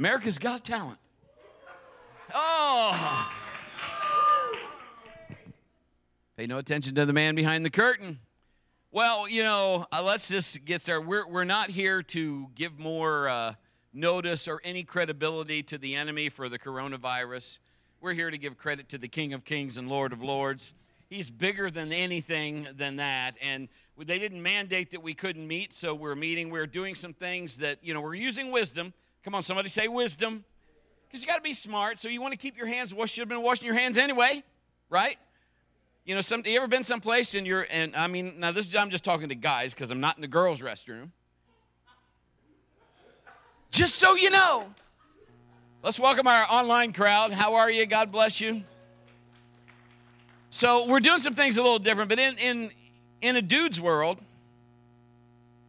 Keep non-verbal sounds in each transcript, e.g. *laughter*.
America's Got Talent. Oh. Pay no attention to the man behind the curtain. Well, you know, uh, let's just get started. We're, we're not here to give more uh, notice or any credibility to the enemy for the coronavirus. We're here to give credit to the King of Kings and Lord of Lords. He's bigger than anything than that. And they didn't mandate that we couldn't meet, so we're meeting. We're doing some things that, you know, we're using wisdom. Come on, somebody say wisdom. Because you got to be smart. So you want to keep your hands washed. You should have been washing your hands anyway, right? You know, some you ever been someplace and you're and I mean now this is I'm just talking to guys because I'm not in the girls' restroom. Just so you know. Let's welcome our online crowd. How are you? God bless you. So we're doing some things a little different, but in in in a dude's world,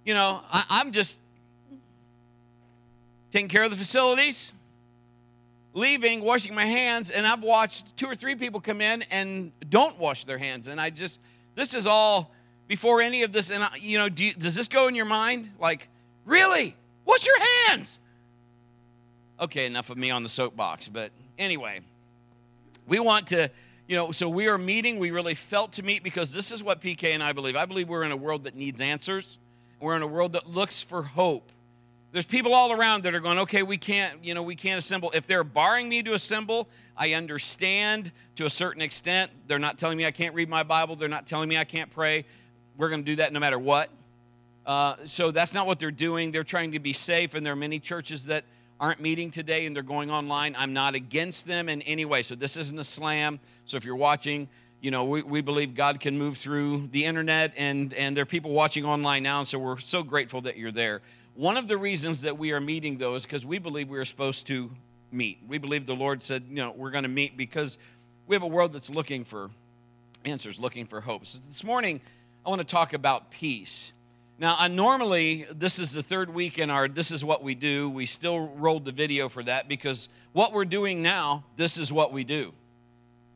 you know, I, I'm just taking care of the facilities leaving, washing my hands, and I've watched two or three people come in and don't wash their hands. And I just, this is all before any of this. And, I, you know, do does this go in your mind? Like, really? Wash your hands. Okay, enough of me on the soapbox. But anyway, we want to, you know, so we are meeting. We really felt to meet because this is what PK and I believe. I believe we're in a world that needs answers, we're in a world that looks for hope there's people all around that are going okay we can't you know we can't assemble. If they're barring me to assemble i understand to a certain extent. They're not telling me i can't read my bible. They're not telling me i can't pray. We're going to do that no matter what. Uh, so that's not what they're doing. They're trying to be safe and there are many churches that aren't meeting today and they're going online. I'm not against them in any way. So this isn't a slam. So if you're watching you know we, we believe god can move through the internet and and there are people watching online now and so we're so grateful that you're there one of the reasons that we are meeting, though, is because we believe we are supposed to meet. We believe the Lord said, you know, we're going to meet because we have a world that's looking for answers, looking for hope. So this morning, I want to talk about peace. Now, I normally, this is the third week in our This Is What We Do. We still rolled the video for that because what we're doing now, this is what we do.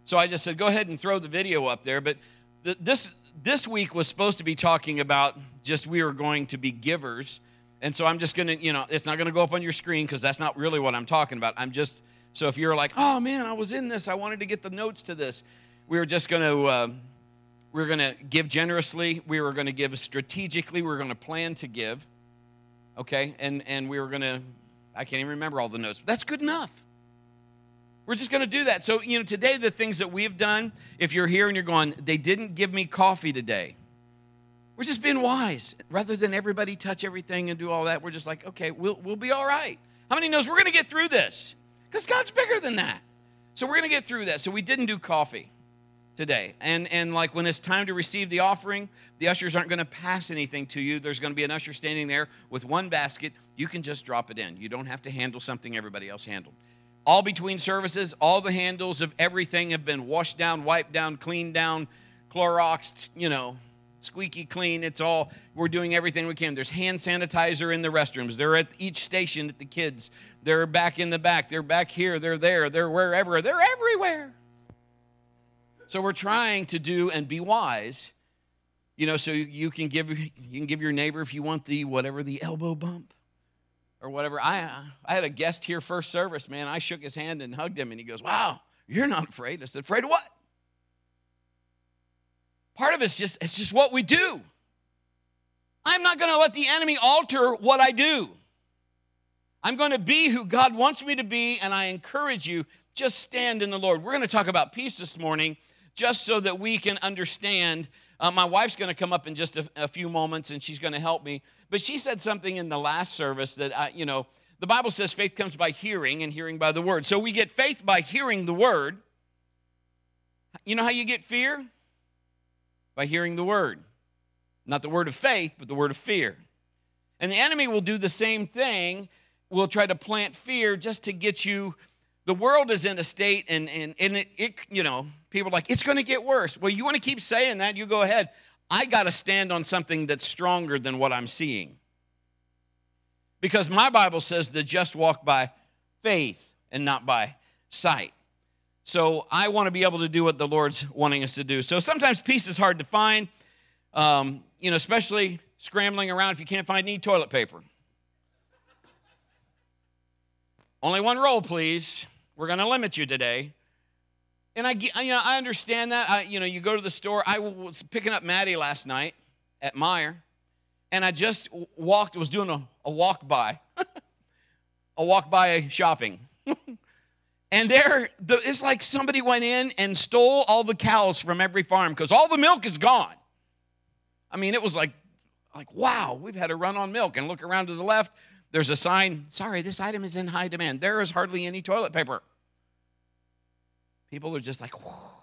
So I just said, go ahead and throw the video up there. But this, this week was supposed to be talking about just we are going to be givers and so I'm just going to, you know, it's not going to go up on your screen because that's not really what I'm talking about. I'm just, so if you're like, oh man, I was in this, I wanted to get the notes to this, we were just going to, uh, we are going to give generously. We were going to give strategically. We were going to plan to give. Okay. And, and we were going to, I can't even remember all the notes. That's good enough. We're just going to do that. So, you know, today, the things that we've done, if you're here and you're going, they didn't give me coffee today. We're just being wise. Rather than everybody touch everything and do all that, we're just like, okay, we'll, we'll be all right. How many knows we're going to get through this? Because God's bigger than that. So we're going to get through that. So we didn't do coffee today. And, and like when it's time to receive the offering, the ushers aren't going to pass anything to you. There's going to be an usher standing there with one basket. You can just drop it in. You don't have to handle something everybody else handled. All between services, all the handles of everything have been washed down, wiped down, cleaned down, Cloroxed, you know, squeaky clean. It's all, we're doing everything we can. There's hand sanitizer in the restrooms. They're at each station at the kids. They're back in the back. They're back here. They're there. They're wherever. They're everywhere. So we're trying to do and be wise. You know, so you can give you can give your neighbor if you want the whatever the elbow bump or whatever. I I had a guest here first service, man. I shook his hand and hugged him, and he goes, "Wow, you're not afraid." I said, "Afraid of what?" Part of it's just it's just what we do. I'm not going to let the enemy alter what I do. I'm going to be who God wants me to be, and I encourage you, just stand in the Lord. We're going to talk about peace this morning, just so that we can understand. Uh, my wife's going to come up in just a, a few moments, and she's going to help me. But she said something in the last service that, I, you know, the Bible says faith comes by hearing, and hearing by the word. So we get faith by hearing the word. You know how you get fear? By hearing the word. Not the word of faith, but the word of fear. And the enemy will do the same thing, will try to plant fear just to get you. The world is in a state, and, and, and it, it, you know, people are like, it's going to get worse. Well, you want to keep saying that, you go ahead. I got to stand on something that's stronger than what I'm seeing. Because my Bible says the just walk by faith and not by sight. So I want to be able to do what the Lord's wanting us to do. So sometimes peace is hard to find, um, you know, especially scrambling around if you can't find any toilet paper. Only one roll, please. We're going to limit you today. And I, you know, I understand that. I, you know, you go to the store. I was picking up Maddie last night at Meijer, and I just walked, was doing a, a walk by, *laughs* a walk by shopping. *laughs* and there, the, it's like somebody went in and stole all the cows from every farm because all the milk is gone. I mean, it was like, like wow, we've had a run on milk. And look around to the left, there's a sign. Sorry, this item is in high demand. There is hardly any toilet paper. People are just like, Whoa.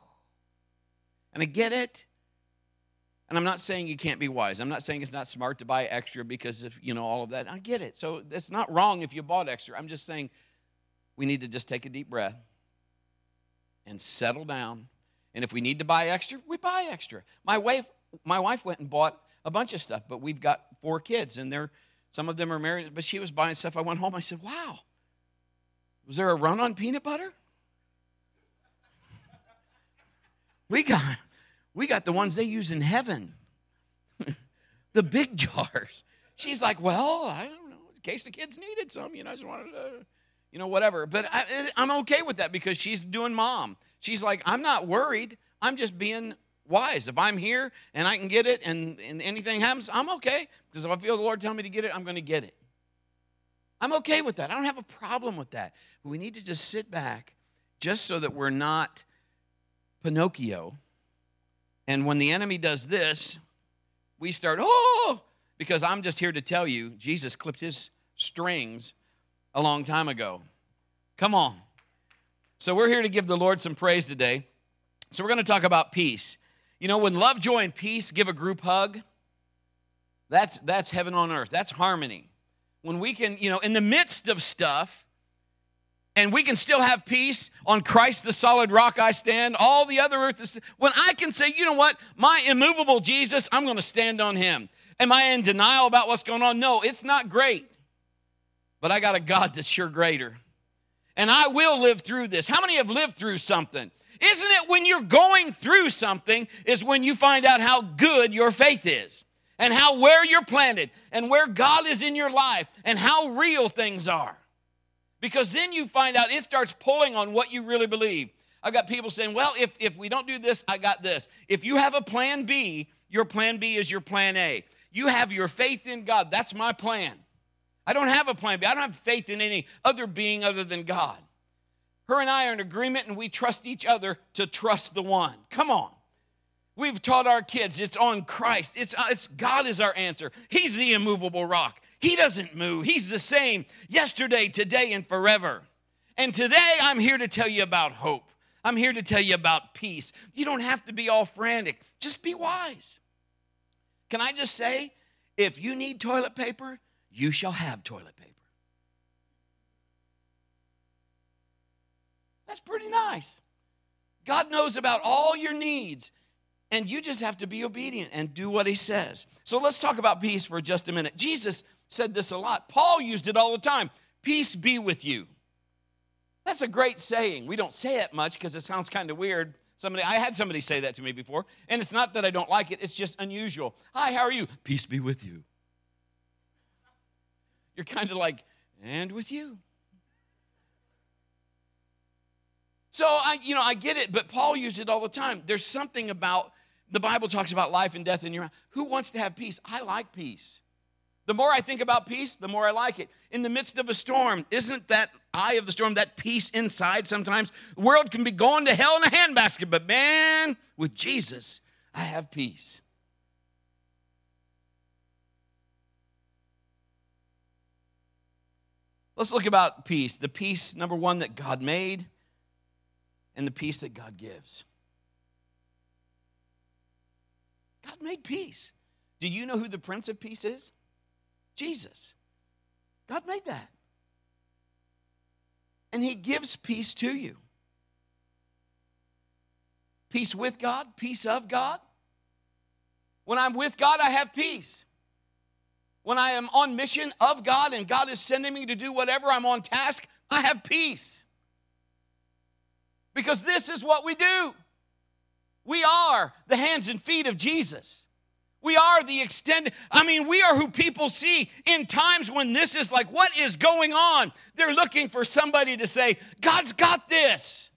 and I get it. And I'm not saying you can't be wise. I'm not saying it's not smart to buy extra because of, you know, all of that. I get it. So it's not wrong if you bought extra. I'm just saying we need to just take a deep breath and settle down. And if we need to buy extra, we buy extra. My wife, my wife went and bought a bunch of stuff, but we've got four kids and they're some of them are married, but she was buying stuff. I went home, I said, Wow, was there a run on peanut butter? We got, we got the ones they use in heaven, *laughs* the big jars. She's like, well, I don't know, in case the kids needed some, you know, I just wanted to, you know, whatever. But I, eh, I'm okay with that because she's doing mom. She's like, I'm not worried. I'm just being wise. If I'm here and I can get it and, and anything happens, I'm okay. Because if I feel the Lord tell me to get it, I'm going to get it. I'm okay with that. I don't have a problem with that. But we need to just sit back just so that we're not Pinocchio. And when the enemy does this, we start, oh, because I'm just here to tell you, Jesus clipped his strings a long time ago. Come on. So we're here to give the Lord some praise today. So we're going to talk about peace. You know, when love, joy, and peace give a group hug, that's that's heaven on earth. That's harmony. When we can, you know, in the midst of stuff, and we can still have peace on Christ the solid rock I stand, all the other earth is, when I can say, you know what, my immovable Jesus, I'm going to stand on him. Am I in denial about what's going on? No, it's not great. But I got a God that's sure greater. And I will live through this. How many have lived through something? Isn't it when you're going through something is when you find out how good your faith is and how where you're planted and where God is in your life and how real things are? because then you find out it starts pulling on what you really believe. I've got people saying, well, if, if we don't do this, I got this. If you have a plan B, your plan B is your plan A. You have your faith in God. That's my plan. I don't have a plan B. I don't have faith in any other being other than God. Her and I are in agreement and we trust each other to trust the one. Come on. We've taught our kids it's on Christ. It's, uh, it's God is our answer. He's the immovable rock. He doesn't move. He's the same yesterday, today, and forever. And today I'm here to tell you about hope. I'm here to tell you about peace. You don't have to be all frantic, just be wise. Can I just say, if you need toilet paper, you shall have toilet paper. That's pretty nice. God knows about all your needs, and you just have to be obedient and do what He says. So let's talk about peace for just a minute. Jesus said this a lot. Paul used it all the time Peace be with you. That's a great saying. We don't say it much because it sounds kind of weird. Somebody, I had somebody say that to me before, and it's not that I don't like it, it's just unusual. Hi, how are you? Peace be with you. You're kind of like, and with you. So I, you know, I get it, but Paul used it all the time. There's something about the Bible talks about life and death in your who wants to have peace? I like peace. The more I think about peace, the more I like it. In the midst of a storm, isn't that eye of the storm, that peace inside sometimes? The world can be going to hell in a handbasket, but man, with Jesus, I have peace. Let's look about peace. The peace, number one, that God made, and the peace that God gives. God made peace. Do you know who the Prince of Peace is? Jesus. God made that. And He gives peace to you peace with God, peace of God. When I'm with God, I have peace. When I am on mission of God and God is sending me to do whatever I'm on task, I have peace. Because this is what we do. We are the hands and feet of Jesus. We are the extended, I mean, we are who people see in times when this is like, what is going on? They're looking for somebody to say, God's got this.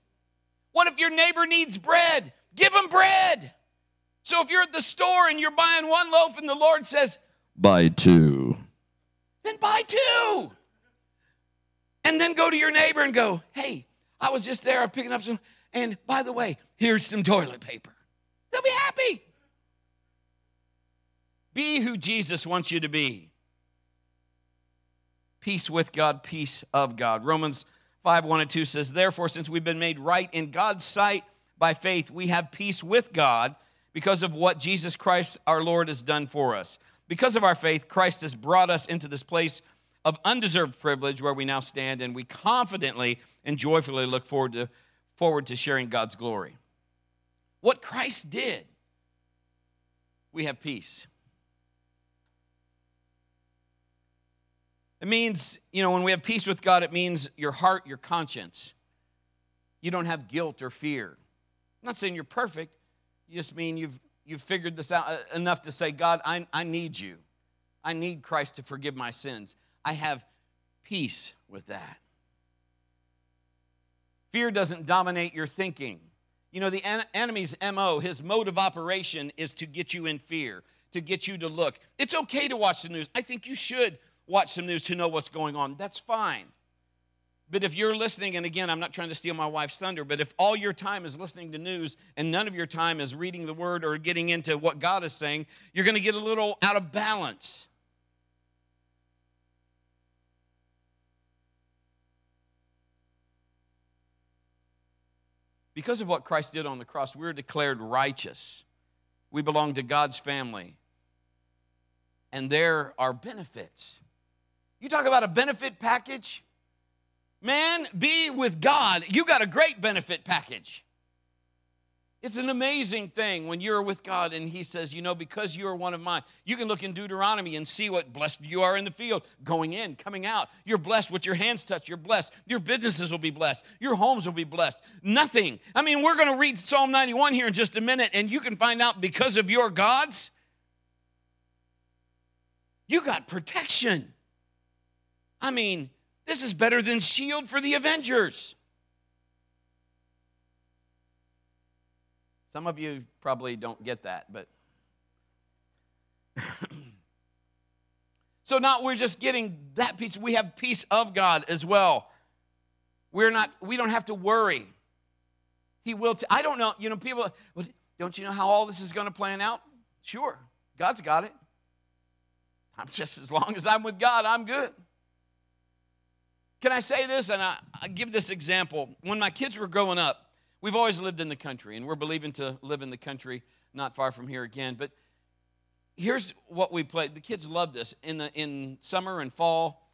What if your neighbor needs bread? Give him bread. So if you're at the store and you're buying one loaf and the Lord says, Buy two. then buy two. And then go to your neighbor and go, hey, I was just there picking up some, and by the way, here's some toilet paper. They'll be happy. Be who Jesus wants you to be. Peace with God, peace of God. Romans 5 1 and 2 says, Therefore, since we've been made right in God's sight by faith, we have peace with God because of what Jesus Christ our Lord has done for us. Because of our faith, Christ has brought us into this place of undeserved privilege where we now stand, and we confidently and joyfully look forward to, forward to sharing God's glory. What Christ did, we have peace. It means, you know, when we have peace with God, it means your heart, your conscience. You don't have guilt or fear. I'm not saying you're perfect. You just mean you've, you've figured this out uh, enough to say, God, I, I need you. I need Christ to forgive my sins. I have peace with that. Fear doesn't dominate your thinking. You know, the enemy's MO, his mode of operation is to get you in fear, to get you to look. It's okay to watch the news. I think you should watch some news to know what's going on. That's fine. But if you're listening, and again, I'm not trying to steal my wife's thunder, but if all your time is listening to news and none of your time is reading the word or getting into what God is saying, you're going to get a little out of balance. Because of what Christ did on the cross, we're declared righteous. We belong to God's family. And there are benefits. You talk about a benefit package? Man, be with God. You got a great benefit package. It's an amazing thing when you're with God and He says, You know, because you are one of mine. You can look in Deuteronomy and see what blessed you are in the field, going in, coming out. You're blessed. What your hands touch, you're blessed. Your businesses will be blessed. Your homes will be blessed. Nothing. I mean, we're going to read Psalm 91 here in just a minute, and you can find out because of your gods, you got protection. I mean, this is better than Shield for the Avengers. Some of you probably don't get that, but. *clears throat* so now we're just getting that peace. We have peace of God as well. We're not, we don't have to worry. He will. T- I don't know. You know, people, well, don't you know how all this is going to plan out? Sure. God's got it. I'm just, as long as I'm with God, I'm good. Can I say this? And I, I give this example. When my kids were growing up, We've always lived in the country, and we're believing to live in the country not far from here again. But here's what we played. The kids loved this. In, the, in summer and fall,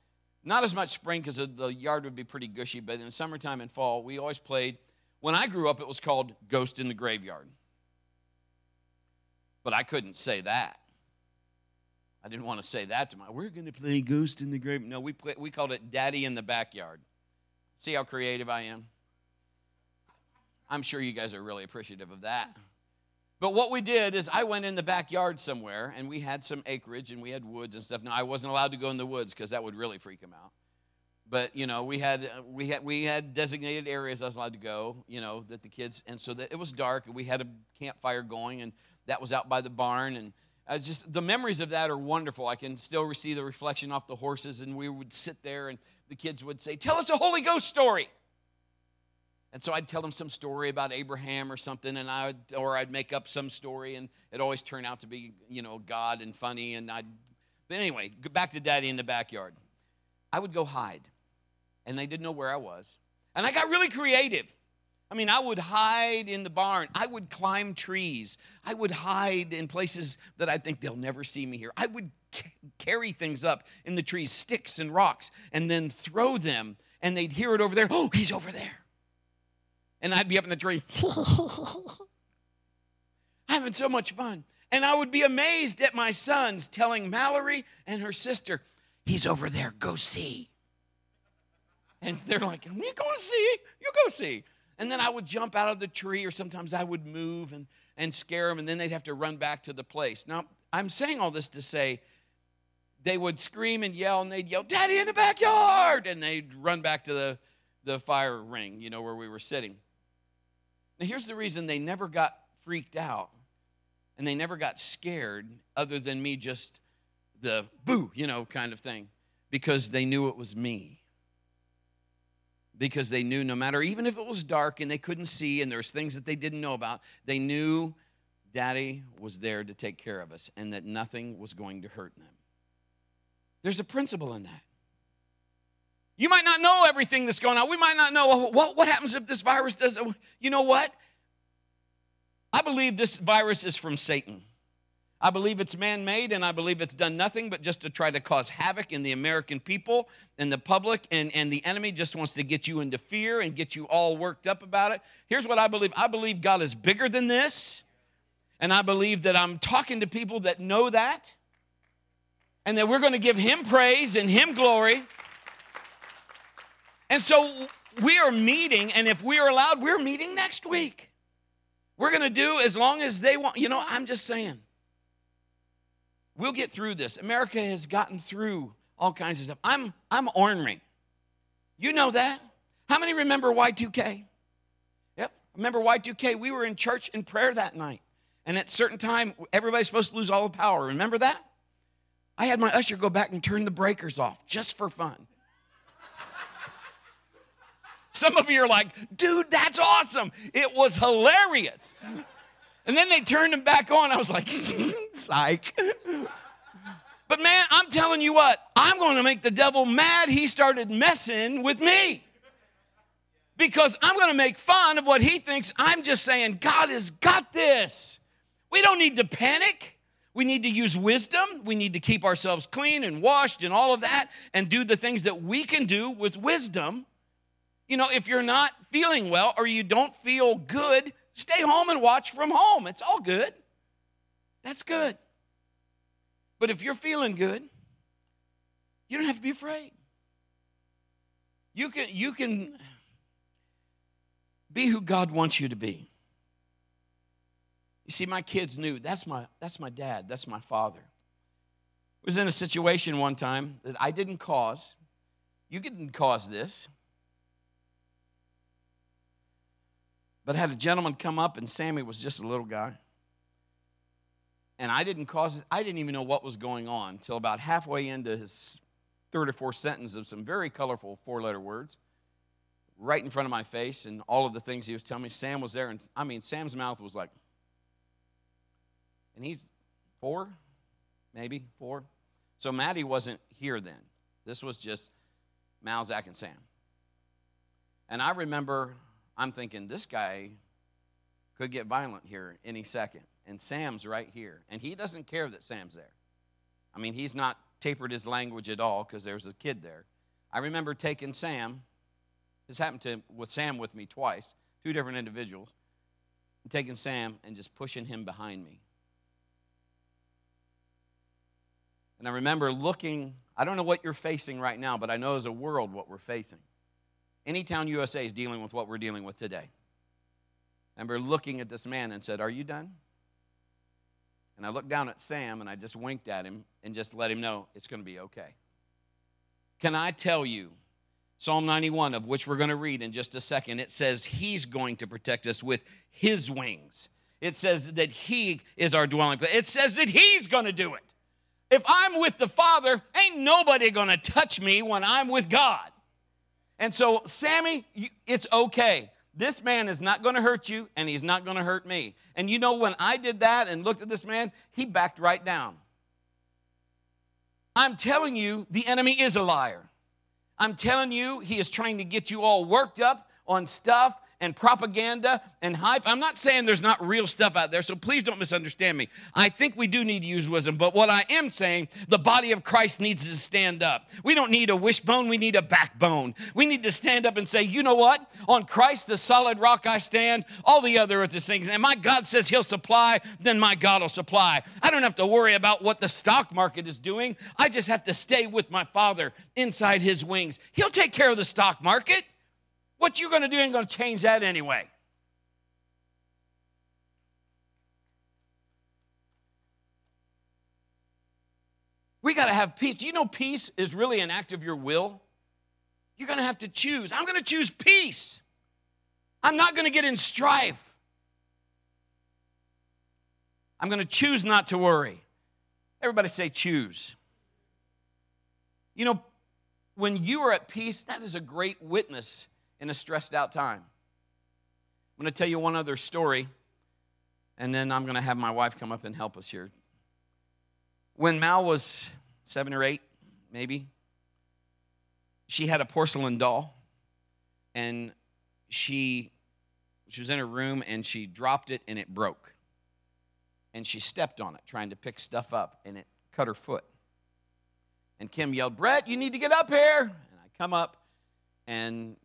not as much spring because the yard would be pretty gushy, but in summertime and fall, we always played. When I grew up, it was called Ghost in the Graveyard. But I couldn't say that. I didn't want to say that to my, we're going to play Ghost in the Grave. No, we, play, we called it Daddy in the Backyard. See how creative I am? I'm sure you guys are really appreciative of that. But what we did is I went in the backyard somewhere and we had some acreage and we had woods and stuff. Now I wasn't allowed to go in the woods because that would really freak him out. But you know we had we had we had designated areas I was allowed to go. You know that the kids and so that it was dark and we had a campfire going and that was out by the barn and I was just the memories of that are wonderful. I can still see the reflection off the horses and we would sit there and the kids would say, "Tell us a Holy Ghost story." And so I'd tell them some story about Abraham or something, and I would, or I'd make up some story, and it always turned out to be, you know, God and funny. And I'd, but anyway, back to Daddy in the backyard. I would go hide, and they didn't know where I was. And I got really creative. I mean, I would hide in the barn. I would climb trees. I would hide in places that I think they'll never see me here. I would c- carry things up in the trees, sticks and rocks, and then throw them, and they'd hear it over there. Oh, he's over there and I'd be up in the tree *laughs* having so much fun. And I would be amazed at my sons telling Mallory and her sister, He's over there, go see. And they're like, You go see, you go see. And then I would jump out of the tree, or sometimes I would move and and scare them, and then they'd have to run back to the place. Now, I'm saying all this to say they would scream and yell, and they'd yell, Daddy in the backyard! And they'd run back to the, the fire ring, you know, where we were sitting. Now, here's the reason they never got freaked out and they never got scared, other than me just the boo, you know, kind of thing, because they knew it was me because they knew no matter, even if it was dark and they couldn't see and there's things that they didn't know about, they knew daddy was there to take care of us and that nothing was going to hurt them. There's a principle in that. You might not know everything that's going on. We might not know what, what happens if this virus does. You know what? I believe this virus is from Satan. I believe it's man made, and I believe it's done nothing but just to try to cause havoc in the American people and the public, and, and the enemy just wants to get you into fear and get you all worked up about it. Here's what I believe I believe God is bigger than this, and I believe that I'm talking to people that know that, and that we're going to give Him praise and Him glory. And so we are meeting, and if we are allowed, we're meeting next week. We're going to do as long as they want. You know, I'm just saying. We'll get through this. America has gotten through all kinds of stuff. I'm I'm ornery. You know that. How many remember Y2K? Yep. Remember Y2K? We were in church in prayer that night. And at certain time, everybody's supposed to lose all the power. Remember that? I had my usher go back and turn the breakers off just for fun. Some of you are like, dude, that's awesome. It was hilarious. And then they turned him back on. I was like, *laughs* psych. But man, I'm telling you what, I'm going to make the devil mad. He started messing with me because I'm going to make fun of what he thinks. I'm just saying, God has got this. We don't need to panic. We need to use wisdom. We need to keep ourselves clean and washed and all of that and do the things that we can do with wisdom. You know, if you're not feeling well or you don't feel good, Stay home and watch from home. It's all good. That's good. But if you're feeling good, you don't have to be afraid. You can, you can be who God wants you to be. You see, my kids knew that's my, that's my dad, that's my father. I was in a situation one time that I didn't cause. You didn't cause this. But I had a gentleman come up, and Sammy was just a little guy. And I didn't cause it, I didn't even know what was going on until about halfway into his third or fourth sentence of some very colorful four letter words right in front of my face and all of the things he was telling me. Sam was there, and I mean, Sam's mouth was like, and he's four, maybe four. So Maddie wasn't here then. This was just Mal, Zach, and Sam. And I remember I'm thinking this guy could get violent here any second. And Sam's right here. And he doesn't care that Sam's there. I mean, he's not tapered his language at all because there's a kid there. I remember taking Sam, this happened to with Sam with me twice, two different individuals, taking Sam and just pushing him behind me. And I remember looking, I don't know what you're facing right now, but I know as a world what we're facing. Anytown USA is dealing with what we're dealing with today. I remember looking at this man and said, Are you done? And I looked down at Sam and I just winked at him and just let him know it's going to be okay. Can I tell you, Psalm 91, of which we're going to read in just a second, it says He's going to protect us with His wings. It says that He is our dwelling place. It says that He's going to do it. If I'm with the Father, ain't nobody going to touch me when I'm with God. And so, Sammy, it's okay. This man is not going to hurt you, and he's not going to hurt me. And you know, when I did that and looked at this man, he backed right down. I'm telling you, the enemy is a liar. I'm telling you, he is trying to get you all worked up on stuff and propaganda and hype. I'm not saying there's not real stuff out there, so please don't misunderstand me. I think we do need to use wisdom, but what I am saying, the body of Christ needs to stand up. We don't need a wishbone, we need a backbone. We need to stand up and say, you know what? On Christ, the solid rock I stand, all the other earthly things. And my God says He'll supply, then my God will supply. I don't have to worry about what the stock market is doing. I just have to stay with my Father inside His wings. He'll take care of the stock market. What you're going to do ain't going to change that anyway. We got to have peace. Do you know peace is really an act of your will? You're going to have to choose. I'm going to choose peace. I'm not going to get in strife. I'm going to choose not to worry. Everybody say choose. You know, when you are at peace, that is a great witness in a stressed out time. I'm going to tell you one other story, and then I'm going to have my wife come up and help us here. When Mal was seven or eight, maybe, she had a porcelain doll, and she, she was in her room and she dropped it and it broke. And she stepped on it trying to pick stuff up, and it cut her foot. And Kim yelled, Brett, you need to get up here. And I come up, and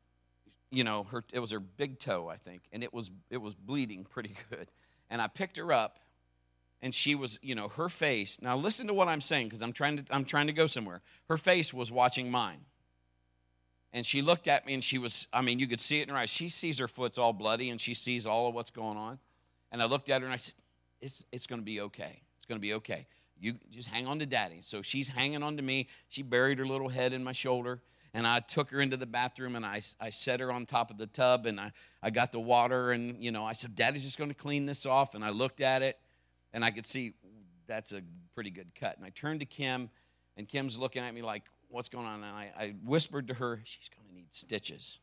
you know, her it was her big toe, I think, and it was it was bleeding pretty good. And I picked her up, and she was, you know, her face. Now listen to what I'm saying because I'm trying to I'm trying to go somewhere. Her face was watching mine. And she looked at me and she was, I mean, you could see it in her eyes. She sees her foot's all bloody and she sees all of what's going on. And I looked at her and I said, It's, it's going to be okay. It's going to be okay. You just hang on to daddy. So she's hanging on to me. She buried her little head in my shoulder. And I took her into the bathroom and I, I set her on top of the tub and I, I got the water and, you know, I said, Daddy's just going to clean this off. And I looked at it and I could see that's a pretty good cut. And I turned to Kim and Kim's looking at me like, what's going on? And I, I whispered to her, she's going to need stitches.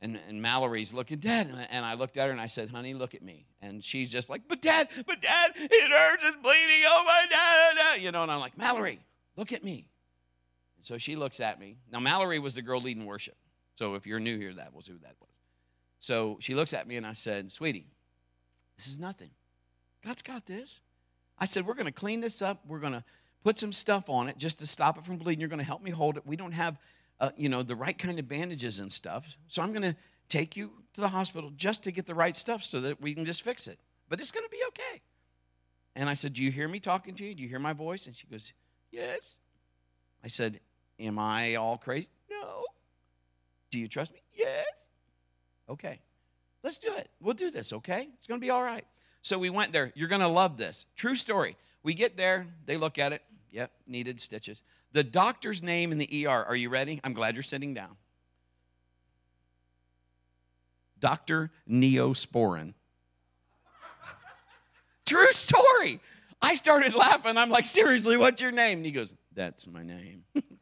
And, and Mallory's looking, Dad. And I, and I looked at her and I said, Honey, look at me. And she's just like, But Dad, but Dad, it hurts, it's bleeding. Oh my dad. Oh you know, and I'm like, Mallory, look at me. So she looks at me. Now, Mallory was the girl leading worship. So if you're new here, that was who that was. So she looks at me and I said, Sweetie, this is nothing. God's got this. I said, We're going to clean this up. We're going to put some stuff on it just to stop it from bleeding. You're going to help me hold it. We don't have uh, you know, the right kind of bandages and stuff. So I'm going to take you to the hospital just to get the right stuff so that we can just fix it. But it's going to be okay. And I said, Do you hear me talking to you? Do you hear my voice? And she goes, Yes. I said, Am I all crazy? No. Do you trust me? Yes. Okay. Let's do it. We'll do this, okay? It's going to be all right. So we went there. You're going to love this. True story. We get there, they look at it. Yep, needed stitches. The doctor's name in the ER, are you ready? I'm glad you're sitting down. Dr. Neosporin. True story. I started laughing. I'm like, seriously, what's your name? And he goes, That's my name. *laughs*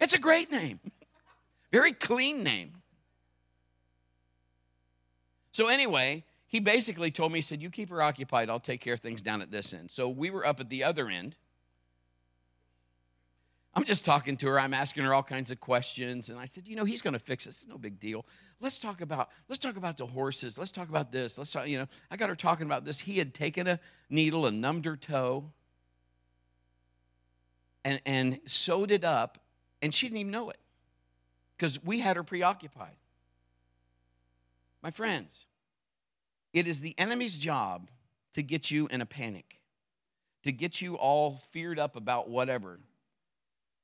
it's a great name, very clean name. So, anyway, he basically told me, he said, You keep her occupied, I'll take care of things down at this end. So, we were up at the other end I'm just talking to her. I'm asking her all kinds of questions. And I said, you know, he's going to fix this. It's no big deal. Let's talk about, let's talk about the horses. Let's talk about this. Let's talk, you know, I got her talking about this. He had taken a needle and numbed her toe and, and sewed it up, and she didn't even know it because we had her preoccupied. My friends, it is the enemy's job to get you in a panic, to get you all feared up about whatever.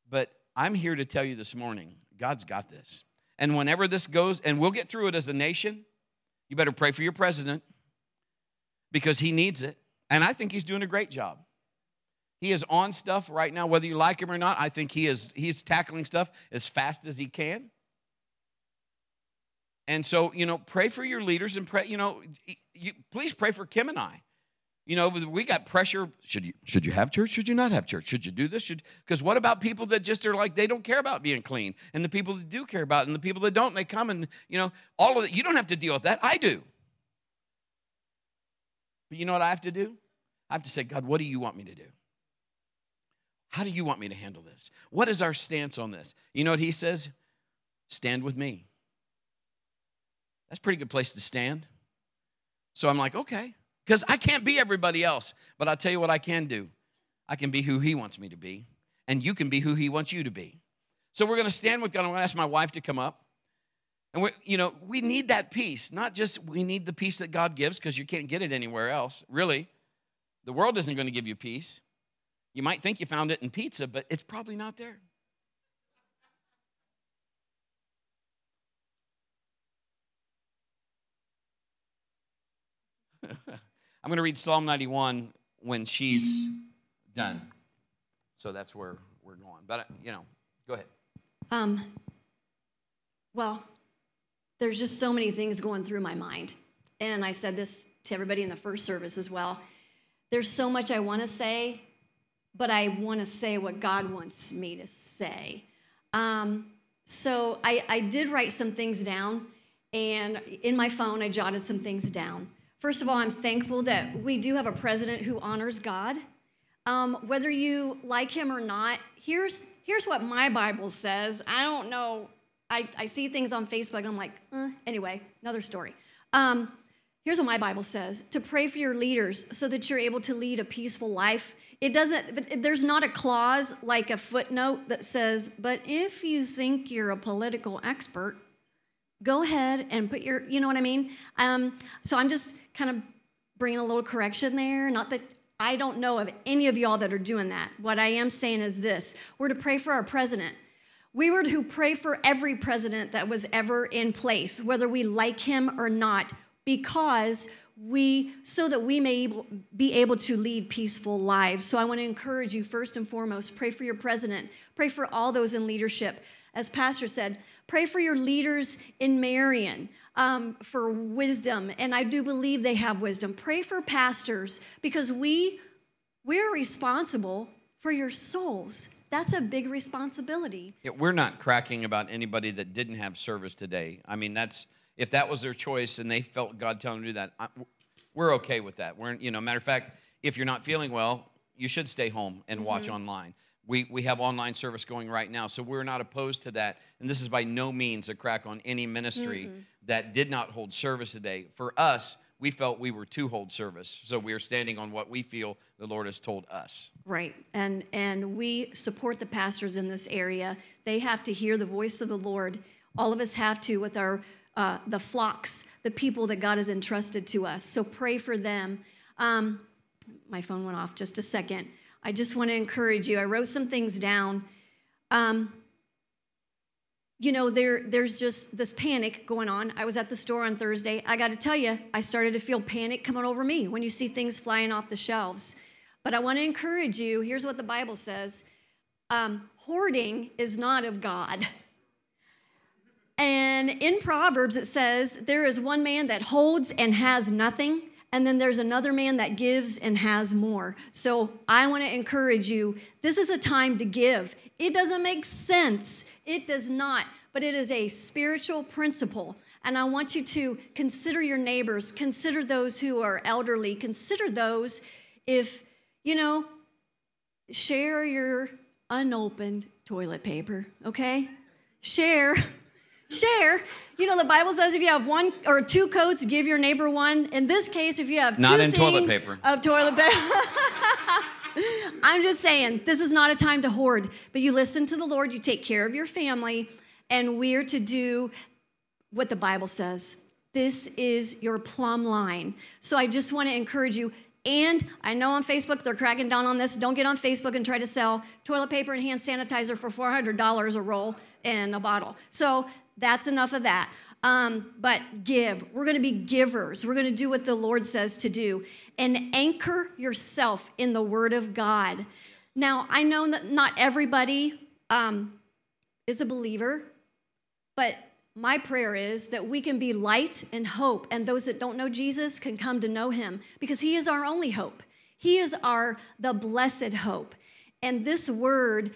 But I'm here to tell you this morning God's got this. And whenever this goes, and we'll get through it as a nation, you better pray for your president because he needs it. And I think he's doing a great job. He is on stuff right now, whether you like him or not. I think he is he's tackling stuff as fast as he can. And so, you know, pray for your leaders and pray, you know, you, please pray for Kim and I. You know, we got pressure. Should you should you have church? Should you not have church? Should you do this? Should because what about people that just are like they don't care about being clean, and the people that do care about, and the people that don't, they come and you know all of it. You don't have to deal with that. I do. But you know what I have to do? I have to say, God, what do you want me to do? How do you want me to handle this? What is our stance on this? You know what he says? Stand with me. That's a pretty good place to stand. So I'm like, okay, because I can't be everybody else. But I'll tell you what I can do I can be who He wants me to be, and you can be who He wants you to be. So we're going to stand with God. I'm going to ask my wife to come up. And we, you know, we need that peace. Not just we need the peace that God gives because you can't get it anywhere else. Really, the world isn't going to give you peace. You might think you found it in pizza, but it's probably not there. *laughs* I'm going to read Psalm 91 when she's done. So that's where we're going. But, you know, go ahead. Um, well, there's just so many things going through my mind. And I said this to everybody in the first service as well. There's so much I want to say, but I want to say what God wants me to say. Um, so I, I did write some things down, and in my phone, I jotted some things down. First of all, I'm thankful that we do have a president who honors God. Um, whether you like him or not, here's, here's what my Bible says. I don't know. I, I see things on Facebook, I'm like, uh, anyway, another story. Um, here's what my Bible says to pray for your leaders so that you're able to lead a peaceful life. It doesn't, there's not a clause like a footnote that says, but if you think you're a political expert, go ahead and put your, you know what I mean? Um, so I'm just kind of bringing a little correction there. Not that I don't know of any of y'all that are doing that. What I am saying is this we're to pray for our president. We were to pray for every president that was ever in place, whether we like him or not, because we so that we may be able to lead peaceful lives. So I want to encourage you first and foremost, pray for your president, pray for all those in leadership. As pastor said, pray for your leaders in Marion um, for wisdom, and I do believe they have wisdom. Pray for pastors because we we're responsible for your souls. That's a big responsibility. Yeah, we're not cracking about anybody that didn't have service today. I mean, that's if that was their choice and they felt God telling them to do that, I, we're okay with that. We're, you know, matter of fact, if you're not feeling well, you should stay home and mm-hmm. watch online. We, we have online service going right now, so we're not opposed to that. And this is by no means a crack on any ministry mm-hmm. that did not hold service today. For us, we felt we were to hold service, so we are standing on what we feel the Lord has told us. Right, and and we support the pastors in this area. They have to hear the voice of the Lord. All of us have to with our uh, the flocks, the people that God has entrusted to us. So pray for them. Um, my phone went off just a second. I just want to encourage you. I wrote some things down. Um, you know, there, there's just this panic going on. I was at the store on Thursday. I got to tell you, I started to feel panic coming over me when you see things flying off the shelves. But I want to encourage you. Here's what the Bible says um, hoarding is not of God. *laughs* And in Proverbs, it says, There is one man that holds and has nothing, and then there's another man that gives and has more. So I want to encourage you this is a time to give. It doesn't make sense, it does not, but it is a spiritual principle. And I want you to consider your neighbors, consider those who are elderly, consider those if, you know, share your unopened toilet paper, okay? Share share. You know, the Bible says if you have one or two coats, give your neighbor one. In this case, if you have not two in toilet paper of toilet paper. *laughs* I'm just saying, this is not a time to hoard, but you listen to the Lord, you take care of your family, and we're to do what the Bible says. This is your plumb line. So I just want to encourage you. And I know on Facebook they're cracking down on this. Don't get on Facebook and try to sell toilet paper and hand sanitizer for $400 a roll in a bottle. So that's enough of that. Um, but give. We're going to be givers. We're going to do what the Lord says to do and anchor yourself in the Word of God. Now, I know that not everybody um, is a believer, but my prayer is that we can be light and hope, and those that don't know Jesus can come to know him because he is our only hope. He is our the blessed hope. And this word,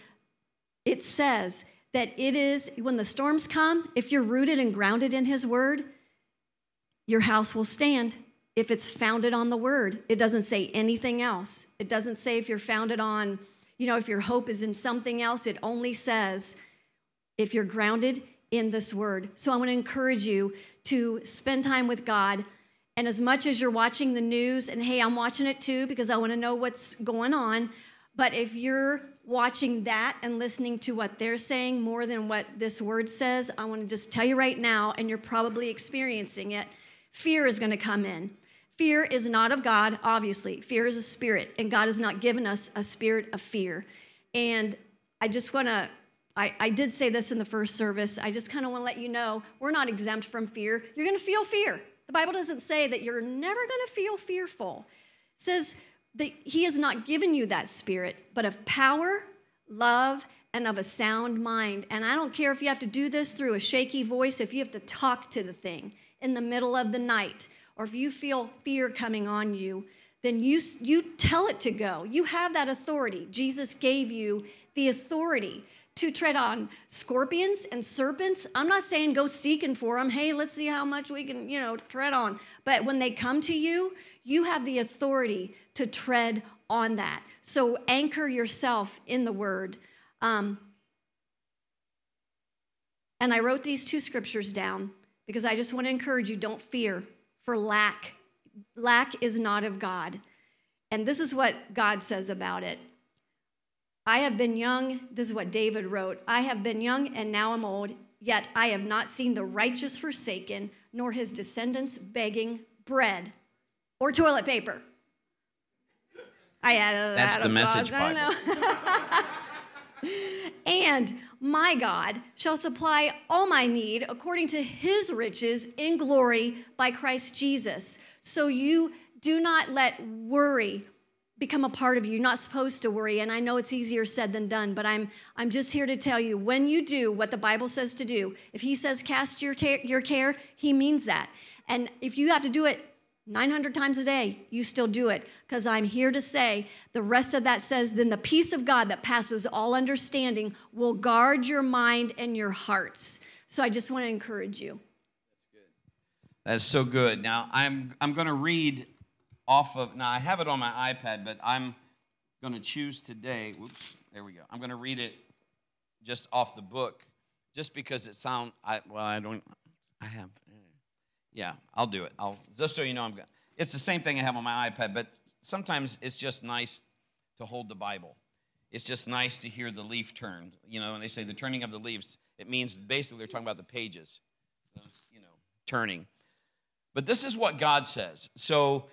it says, that it is, when the storms come, if you're rooted and grounded in His Word, your house will stand if it's founded on the Word. It doesn't say anything else. It doesn't say if you're founded on, you know, if your hope is in something else. It only says if you're grounded in this Word. So I want to encourage you to spend time with God. And as much as you're watching the news, and hey, I'm watching it too because I want to know what's going on. But if you're watching that and listening to what they're saying more than what this word says, I want to just tell you right now, and you're probably experiencing it fear is going to come in. Fear is not of God, obviously. Fear is a spirit, and God has not given us a spirit of fear. And I just want to, I, I did say this in the first service. I just kind of want to let you know we're not exempt from fear. You're going to feel fear. The Bible doesn't say that you're never going to feel fearful. It says that He has not given you that spirit, but of power, love, and of a sound mind. And I don't care if you have to do this through a shaky voice, if you have to talk to the thing in the middle of the night, or if you feel fear coming on you, then you, you tell it to go. You have that authority. Jesus gave you the authority to tread on scorpions and serpents. I'm not saying go seeking for them. Hey, let's see how much we can, you know, tread on. But when they come to you, you have the authority to tread on that. So anchor yourself in the word. Um, and I wrote these two scriptures down because I just want to encourage you don't fear for lack. Lack is not of God. And this is what God says about it. I have been young, this is what David wrote I have been young and now I'm old, yet I have not seen the righteous forsaken, nor his descendants begging bread or toilet paper. I added That's that the message God, *laughs* and my God shall supply all my need according to his riches in glory by Christ Jesus. So you do not let worry become a part of you. You're not supposed to worry, and I know it's easier said than done, but I'm I'm just here to tell you when you do what the Bible says to do. If He says cast your ta- your care, He means that. And if you have to do it 900 times a day, you still do it because I'm here to say the rest of that says, then the peace of God that passes all understanding will guard your mind and your hearts. So I just want to encourage you. That's good. That's so good. Now I'm I'm going to read off of now I have it on my iPad, but I'm going to choose today. Whoops, there we go. I'm going to read it just off the book, just because it sound. I well I don't. I have. Yeah, I'll do it. I'll just so you know I'm going. It's the same thing I have on my iPad, but sometimes it's just nice to hold the Bible. It's just nice to hear the leaf turn. You know, and they say the turning of the leaves. It means basically they're talking about the pages, you know, turning. But this is what God says. So,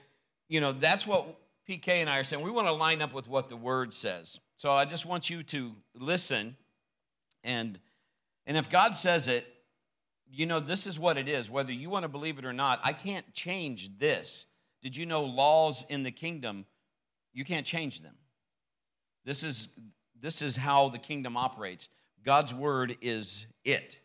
you know, that's what PK and I are saying. We want to line up with what the word says. So I just want you to listen and and if God says it, you know this is what it is whether you want to believe it or not. I can't change this. Did you know laws in the kingdom you can't change them. This is this is how the kingdom operates. God's word is it.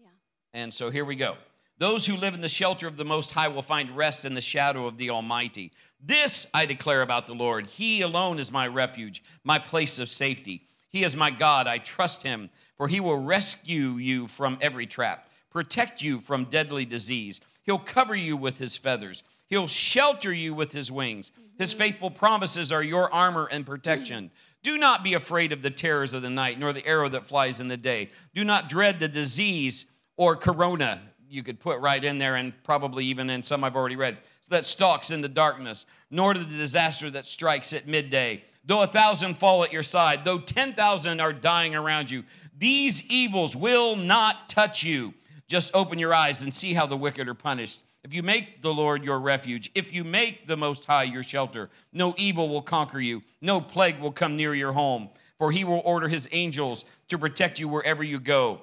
Yeah. And so here we go. Those who live in the shelter of the Most High will find rest in the shadow of the Almighty. This I declare about the Lord. He alone is my refuge, my place of safety. He is my God. I trust him, for he will rescue you from every trap, protect you from deadly disease. He'll cover you with his feathers, he'll shelter you with his wings. His mhm. faithful promises are your armor and protection. Mm. Do not be afraid of the terrors of the night, nor the arrow that flies in the day. Do not dread the disease or corona you could put right in there and probably even in some I've already read. So that stalks into darkness, nor to the disaster that strikes at midday. Though a thousand fall at your side, though 10,000 are dying around you, these evils will not touch you. Just open your eyes and see how the wicked are punished. If you make the Lord your refuge, if you make the Most High your shelter, no evil will conquer you, no plague will come near your home, for he will order his angels to protect you wherever you go.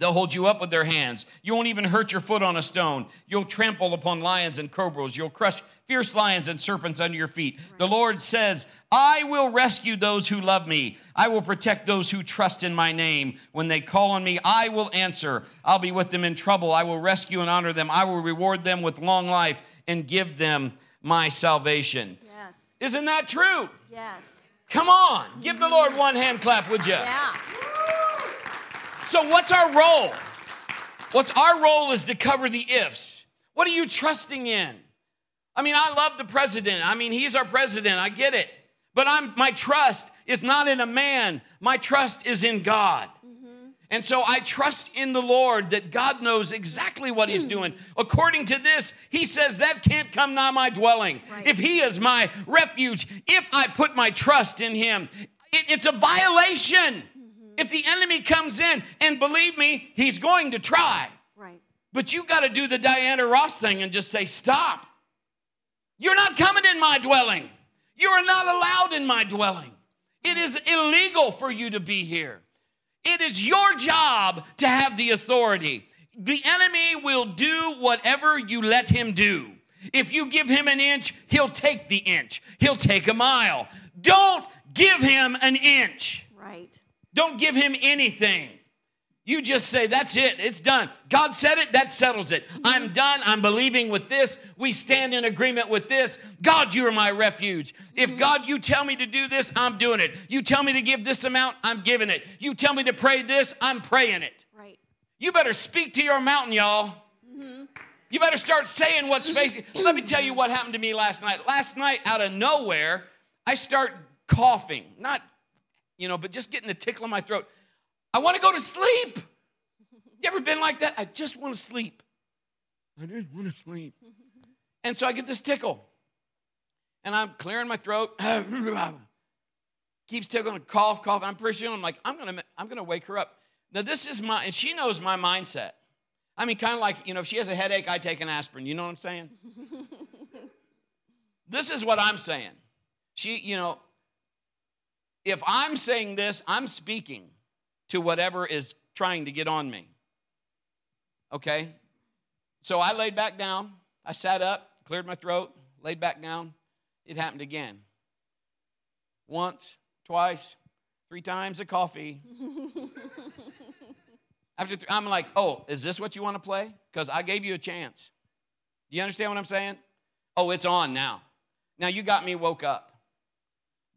They'll hold you up with their hands. You won't even hurt your foot on a stone. You'll trample upon lions and cobras. You'll crush fierce lions and serpents under your feet. Right. The Lord says, I will rescue those who love me. I will protect those who trust in my name. When they call on me, I will answer. I'll be with them in trouble. I will rescue and honor them. I will reward them with long life and give them my salvation. Yes. Isn't that true? Yes. Come on. Give the Lord one hand clap, would you? Yeah. So, what's our role? What's our role is to cover the ifs. What are you trusting in? I mean, I love the president. I mean, he's our president. I get it. But I'm my trust is not in a man. My trust is in God. Mm-hmm. And so I trust in the Lord that God knows exactly what He's doing. According to this, He says that can't come nigh my dwelling. Right. If He is my refuge, if I put my trust in Him, it, it's a violation if the enemy comes in, and believe me, he's going to try. Right. But you got to do the Diana Ross thing and just say, stop. You're not coming in my dwelling. You are not allowed in my dwelling. It is illegal for you to be here. It is your job to have the authority. The enemy will do whatever you let him do. If you give him an inch, he'll take the inch. He'll take a mile. Don't give him an inch. Right. Don't give him anything. You just say, That's it, it's done. God said it, that settles it. I'm done. I'm believing with this. We stand in agreement with this. God, you are my refuge. If mm-hmm. God, you tell me to do this, I'm doing it. You tell me to give this amount, I'm giving it. You tell me to pray this, I'm praying it. Right. You better speak to your mountain, y'all. Mm-hmm. You better start saying what's mm-hmm. facing. Let me tell you what happened to me last night. Last night, out of nowhere, I start coughing. Not, you know, but just getting a tickle in my throat. I want to go to sleep. You ever been like that? I just want to sleep. I didn't want to sleep. And so I get this tickle. And I'm clearing my throat. Keeps tickling, cough, cough. I'm pretty sure I'm like, I'm gonna, I'm gonna wake her up. Now this is my, and she knows my mindset. I mean, kind of like, you know, if she has a headache, I take an aspirin. You know what I'm saying? *laughs* this is what I'm saying. She, you know, if I'm saying this, I'm speaking to whatever is trying to get on me. Okay? So I laid back down. I sat up, cleared my throat, laid back down. It happened again. Once, twice, three times a coffee. *laughs* After th- I'm like, oh, is this what you want to play? Because I gave you a chance. You understand what I'm saying? Oh, it's on now. Now you got me woke up.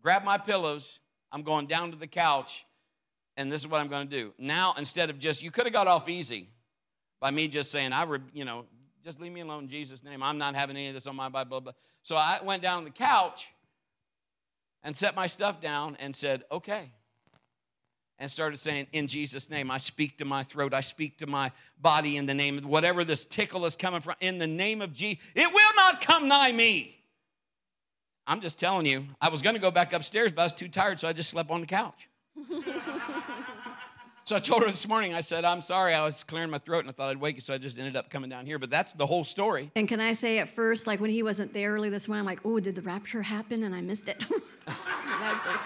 Grab my pillows. I'm going down to the couch, and this is what I'm going to do. Now, instead of just, you could have got off easy by me just saying, I, you know, just leave me alone in Jesus' name. I'm not having any of this on my Bible. Blah, blah. So I went down to the couch and set my stuff down and said, okay. And started saying, in Jesus' name, I speak to my throat, I speak to my body in the name of whatever this tickle is coming from, in the name of Jesus. It will not come nigh me. I'm just telling you, I was going to go back upstairs, but I was too tired, so I just slept on the couch. *laughs* so I told her this morning, I said, I'm sorry, I was clearing my throat and I thought I'd wake you, so I just ended up coming down here. But that's the whole story. And can I say at first, like when he wasn't there early this morning, I'm like, oh, did the rapture happen and I missed it? *laughs* Just,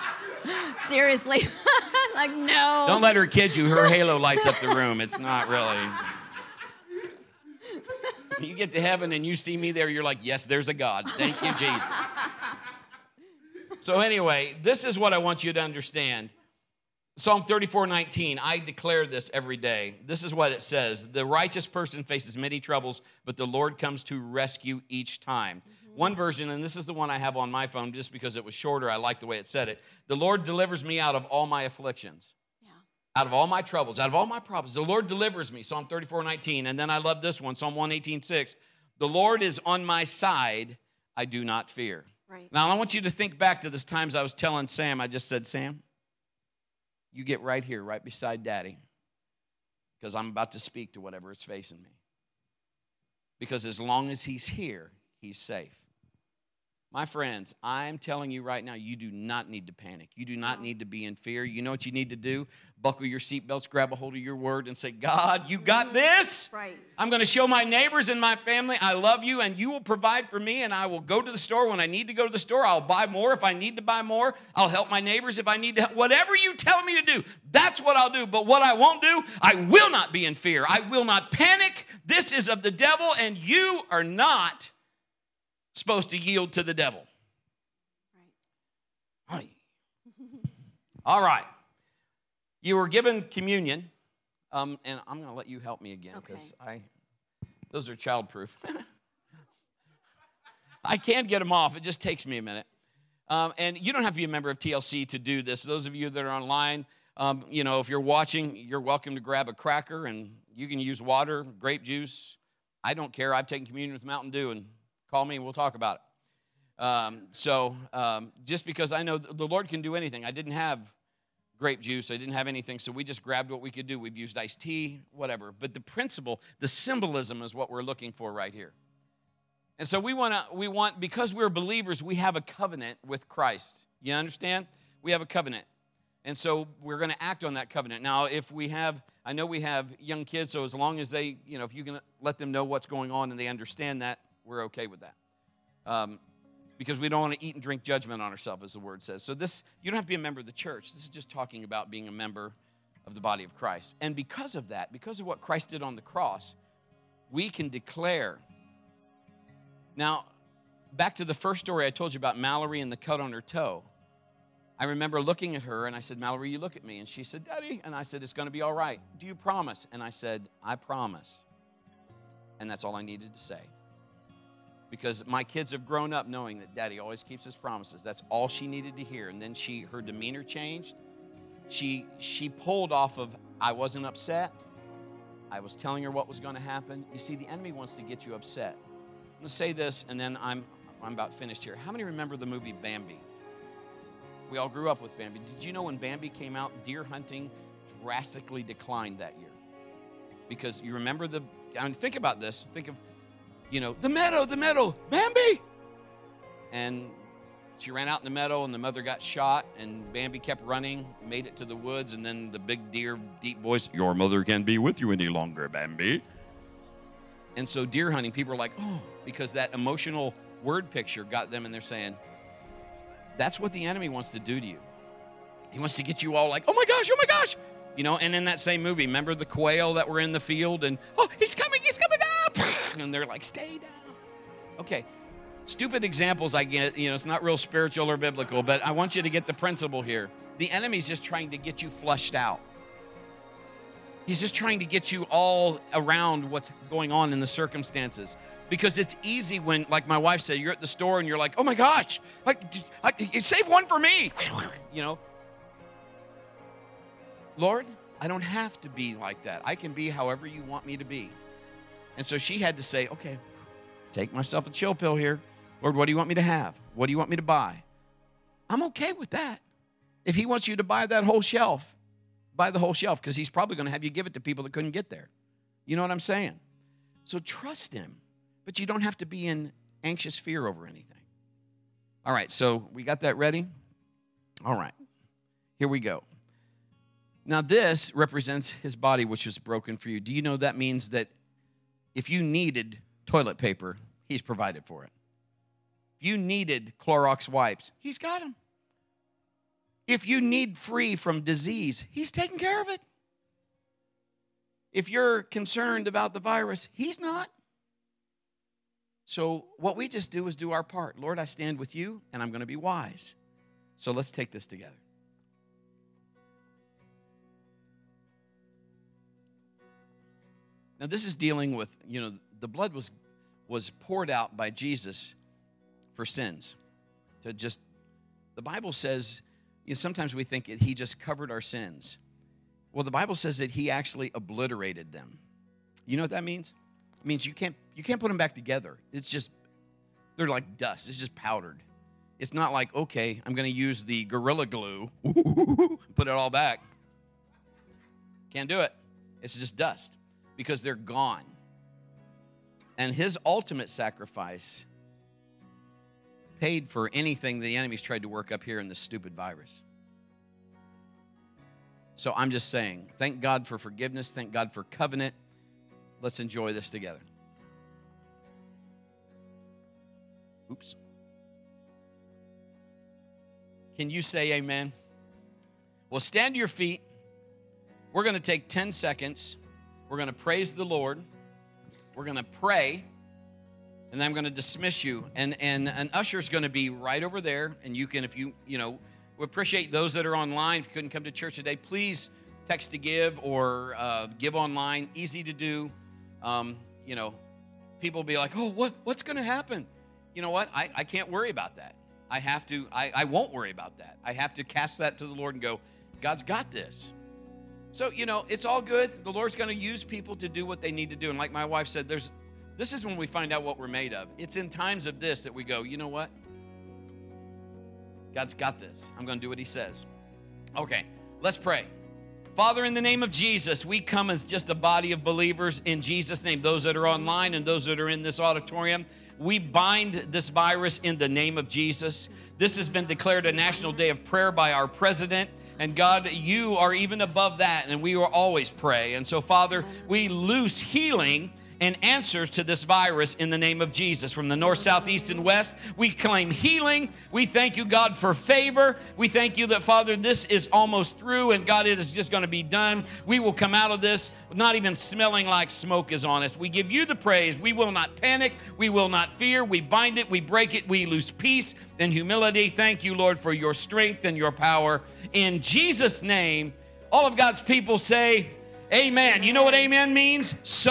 seriously. *laughs* like, no. Don't let her kid you. Her halo lights up the room. It's not really. You get to heaven and you see me there, you're like, yes, there's a God. Thank you, Jesus. So, anyway, this is what I want you to understand. Psalm 34 19, I declare this every day. This is what it says The righteous person faces many troubles, but the Lord comes to rescue each time. Mm-hmm. One version, and this is the one I have on my phone just because it was shorter, I like the way it said it. The Lord delivers me out of all my afflictions, Yeah. out of all my troubles, out of all my problems. The Lord delivers me, Psalm 34 19. And then I love this one, Psalm 118 6. The Lord is on my side, I do not fear. Right. Now, I want you to think back to this times I was telling Sam, I just said, Sam, you get right here, right beside daddy, because I'm about to speak to whatever is facing me. Because as long as he's here, he's safe. My friends, I'm telling you right now, you do not need to panic. You do not need to be in fear. You know what you need to do? Buckle your seatbelts, grab a hold of your word, and say, God, you got mm. this. Right. I'm going to show my neighbors and my family I love you, and you will provide for me. And I will go to the store when I need to go to the store. I'll buy more if I need to buy more. I'll help my neighbors if I need to help. Whatever you tell me to do, that's what I'll do. But what I won't do, I will not be in fear. I will not panic. This is of the devil, and you are not supposed to yield to the devil. Honey. All right. You were given communion, um, and I'm going to let you help me again because I those are childproof. *laughs* I can't get them off. It just takes me a minute. Um, and you don't have to be a member of TLC to do this. Those of you that are online, um, you know, if you're watching, you're welcome to grab a cracker and you can use water, grape juice. I don't care. I've taken communion with Mountain Dew and call me and we'll talk about it. Um, so um, just because I know the Lord can do anything, I didn't have grape juice, I didn't have anything, so we just grabbed what we could do. We've used iced tea, whatever. But the principle, the symbolism is what we're looking for right here. And so we want to, we want, because we're believers, we have a covenant with Christ. You understand? We have a covenant. And so we're going to act on that covenant. Now, if we have, I know we have young kids, so as long as they, you know, if you can let them know what's going on and they understand that, we're okay with that. Um, because we don't want to eat and drink judgment on ourselves, as the word says. So this, you don't have to be a member of the church. This is just talking about being a member of the body of Christ. And because of that, because of what Christ did on the cross, we can declare Now, back to the first story I told you about Mallory and the cut on her toe. I remember looking at her and I said, Mallory, you look at me. And she said, Daddy. And I said, It's going to be all right. Do you promise? And I said, I promise. And that's all I needed to say. Because my kids have grown up knowing that daddy always keeps his promises. That's all she needed to hear. And then she her demeanor changed. She she pulled off of I wasn't upset. I was telling her what was going to happen. You see, the enemy wants to get you upset. I'm going to say this and then I'm I'm about finished here. How many remember the movie Bambi? We all grew up with Bambi. Did you know when Bambi came out, deer hunting drastically declined that year? Because you remember the, I mean, think about this. Think of, you know, the meadow, the meadow, Bambi. And she ran out in the meadow, and the mother got shot, and Bambi kept running, made it to the woods, and then the big deer, deep voice, Your mother can't be with you any longer, Bambi. And so deer hunting, people are like, oh, because that emotional word picture got them, and they're saying, that's what the enemy wants to do to you. He wants to get you all like, oh my gosh, oh my gosh. You know, and in that same movie, remember the quail that were in the field and, oh, he's coming, he's coming And they're like, stay down. Okay, stupid examples I get, you know, it's not real spiritual or biblical, but I want you to get the principle here. The enemy's just trying to get you flushed out. He's just trying to get you all around what's going on in the circumstances because it's easy when like my wife said you're at the store and you're like oh my gosh like save one for me *laughs* you know lord i don't have to be like that i can be however you want me to be and so she had to say okay take myself a chill pill here lord what do you want me to have what do you want me to buy i'm okay with that if he wants you to buy that whole shelf buy the whole shelf because he's probably going to have you give it to people that couldn't get there you know what i'm saying so trust him but you don't have to be in anxious fear over anything. All right, so we got that ready? All right, here we go. Now, this represents his body, which was broken for you. Do you know that means that if you needed toilet paper, he's provided for it? If you needed Clorox wipes, he's got them. If you need free from disease, he's taking care of it. If you're concerned about the virus, he's not. So, what we just do is do our part. Lord, I stand with you and I'm going to be wise. So, let's take this together. Now, this is dealing with, you know, the blood was, was poured out by Jesus for sins. To just, the Bible says, you know, sometimes we think he just covered our sins. Well, the Bible says that he actually obliterated them. You know what that means? It means you can't you can't put them back together. It's just they're like dust. It's just powdered. It's not like okay, I'm going to use the gorilla glue, *laughs* put it all back. Can't do it. It's just dust because they're gone. And his ultimate sacrifice paid for anything the enemy's tried to work up here in this stupid virus. So I'm just saying, thank God for forgiveness, thank God for covenant. Let's enjoy this together. Oops. Can you say amen? Well, stand to your feet. We're going to take 10 seconds. We're going to praise the Lord. We're going to pray. And then I'm going to dismiss you. And, and an usher is going to be right over there. And you can, if you, you know, we appreciate those that are online. If you couldn't come to church today, please text to give or uh, give online. Easy to do. Um, you know, people be like, oh, what, what's going to happen? You know what? I, I can't worry about that. I have to, I, I won't worry about that. I have to cast that to the Lord and go, God's got this. So, you know, it's all good. The Lord's going to use people to do what they need to do. And like my wife said, there's this is when we find out what we're made of. It's in times of this that we go, you know what? God's got this. I'm going to do what he says. Okay, let's pray. Father, in the name of Jesus, we come as just a body of believers in Jesus' name. Those that are online and those that are in this auditorium, we bind this virus in the name of Jesus. This has been declared a national day of prayer by our president. And God, you are even above that, and we will always pray. And so, Father, we loose healing and answers to this virus in the name of Jesus. From the north, south, east, and west, we claim healing. We thank you, God, for favor. We thank you that, Father, this is almost through and God, it is just going to be done. We will come out of this not even smelling like smoke is on us. We give you the praise. We will not panic. We will not fear. We bind it. We break it. We lose peace and humility. Thank you, Lord, for your strength and your power. In Jesus' name, all of God's people say, Amen. You know what amen means? So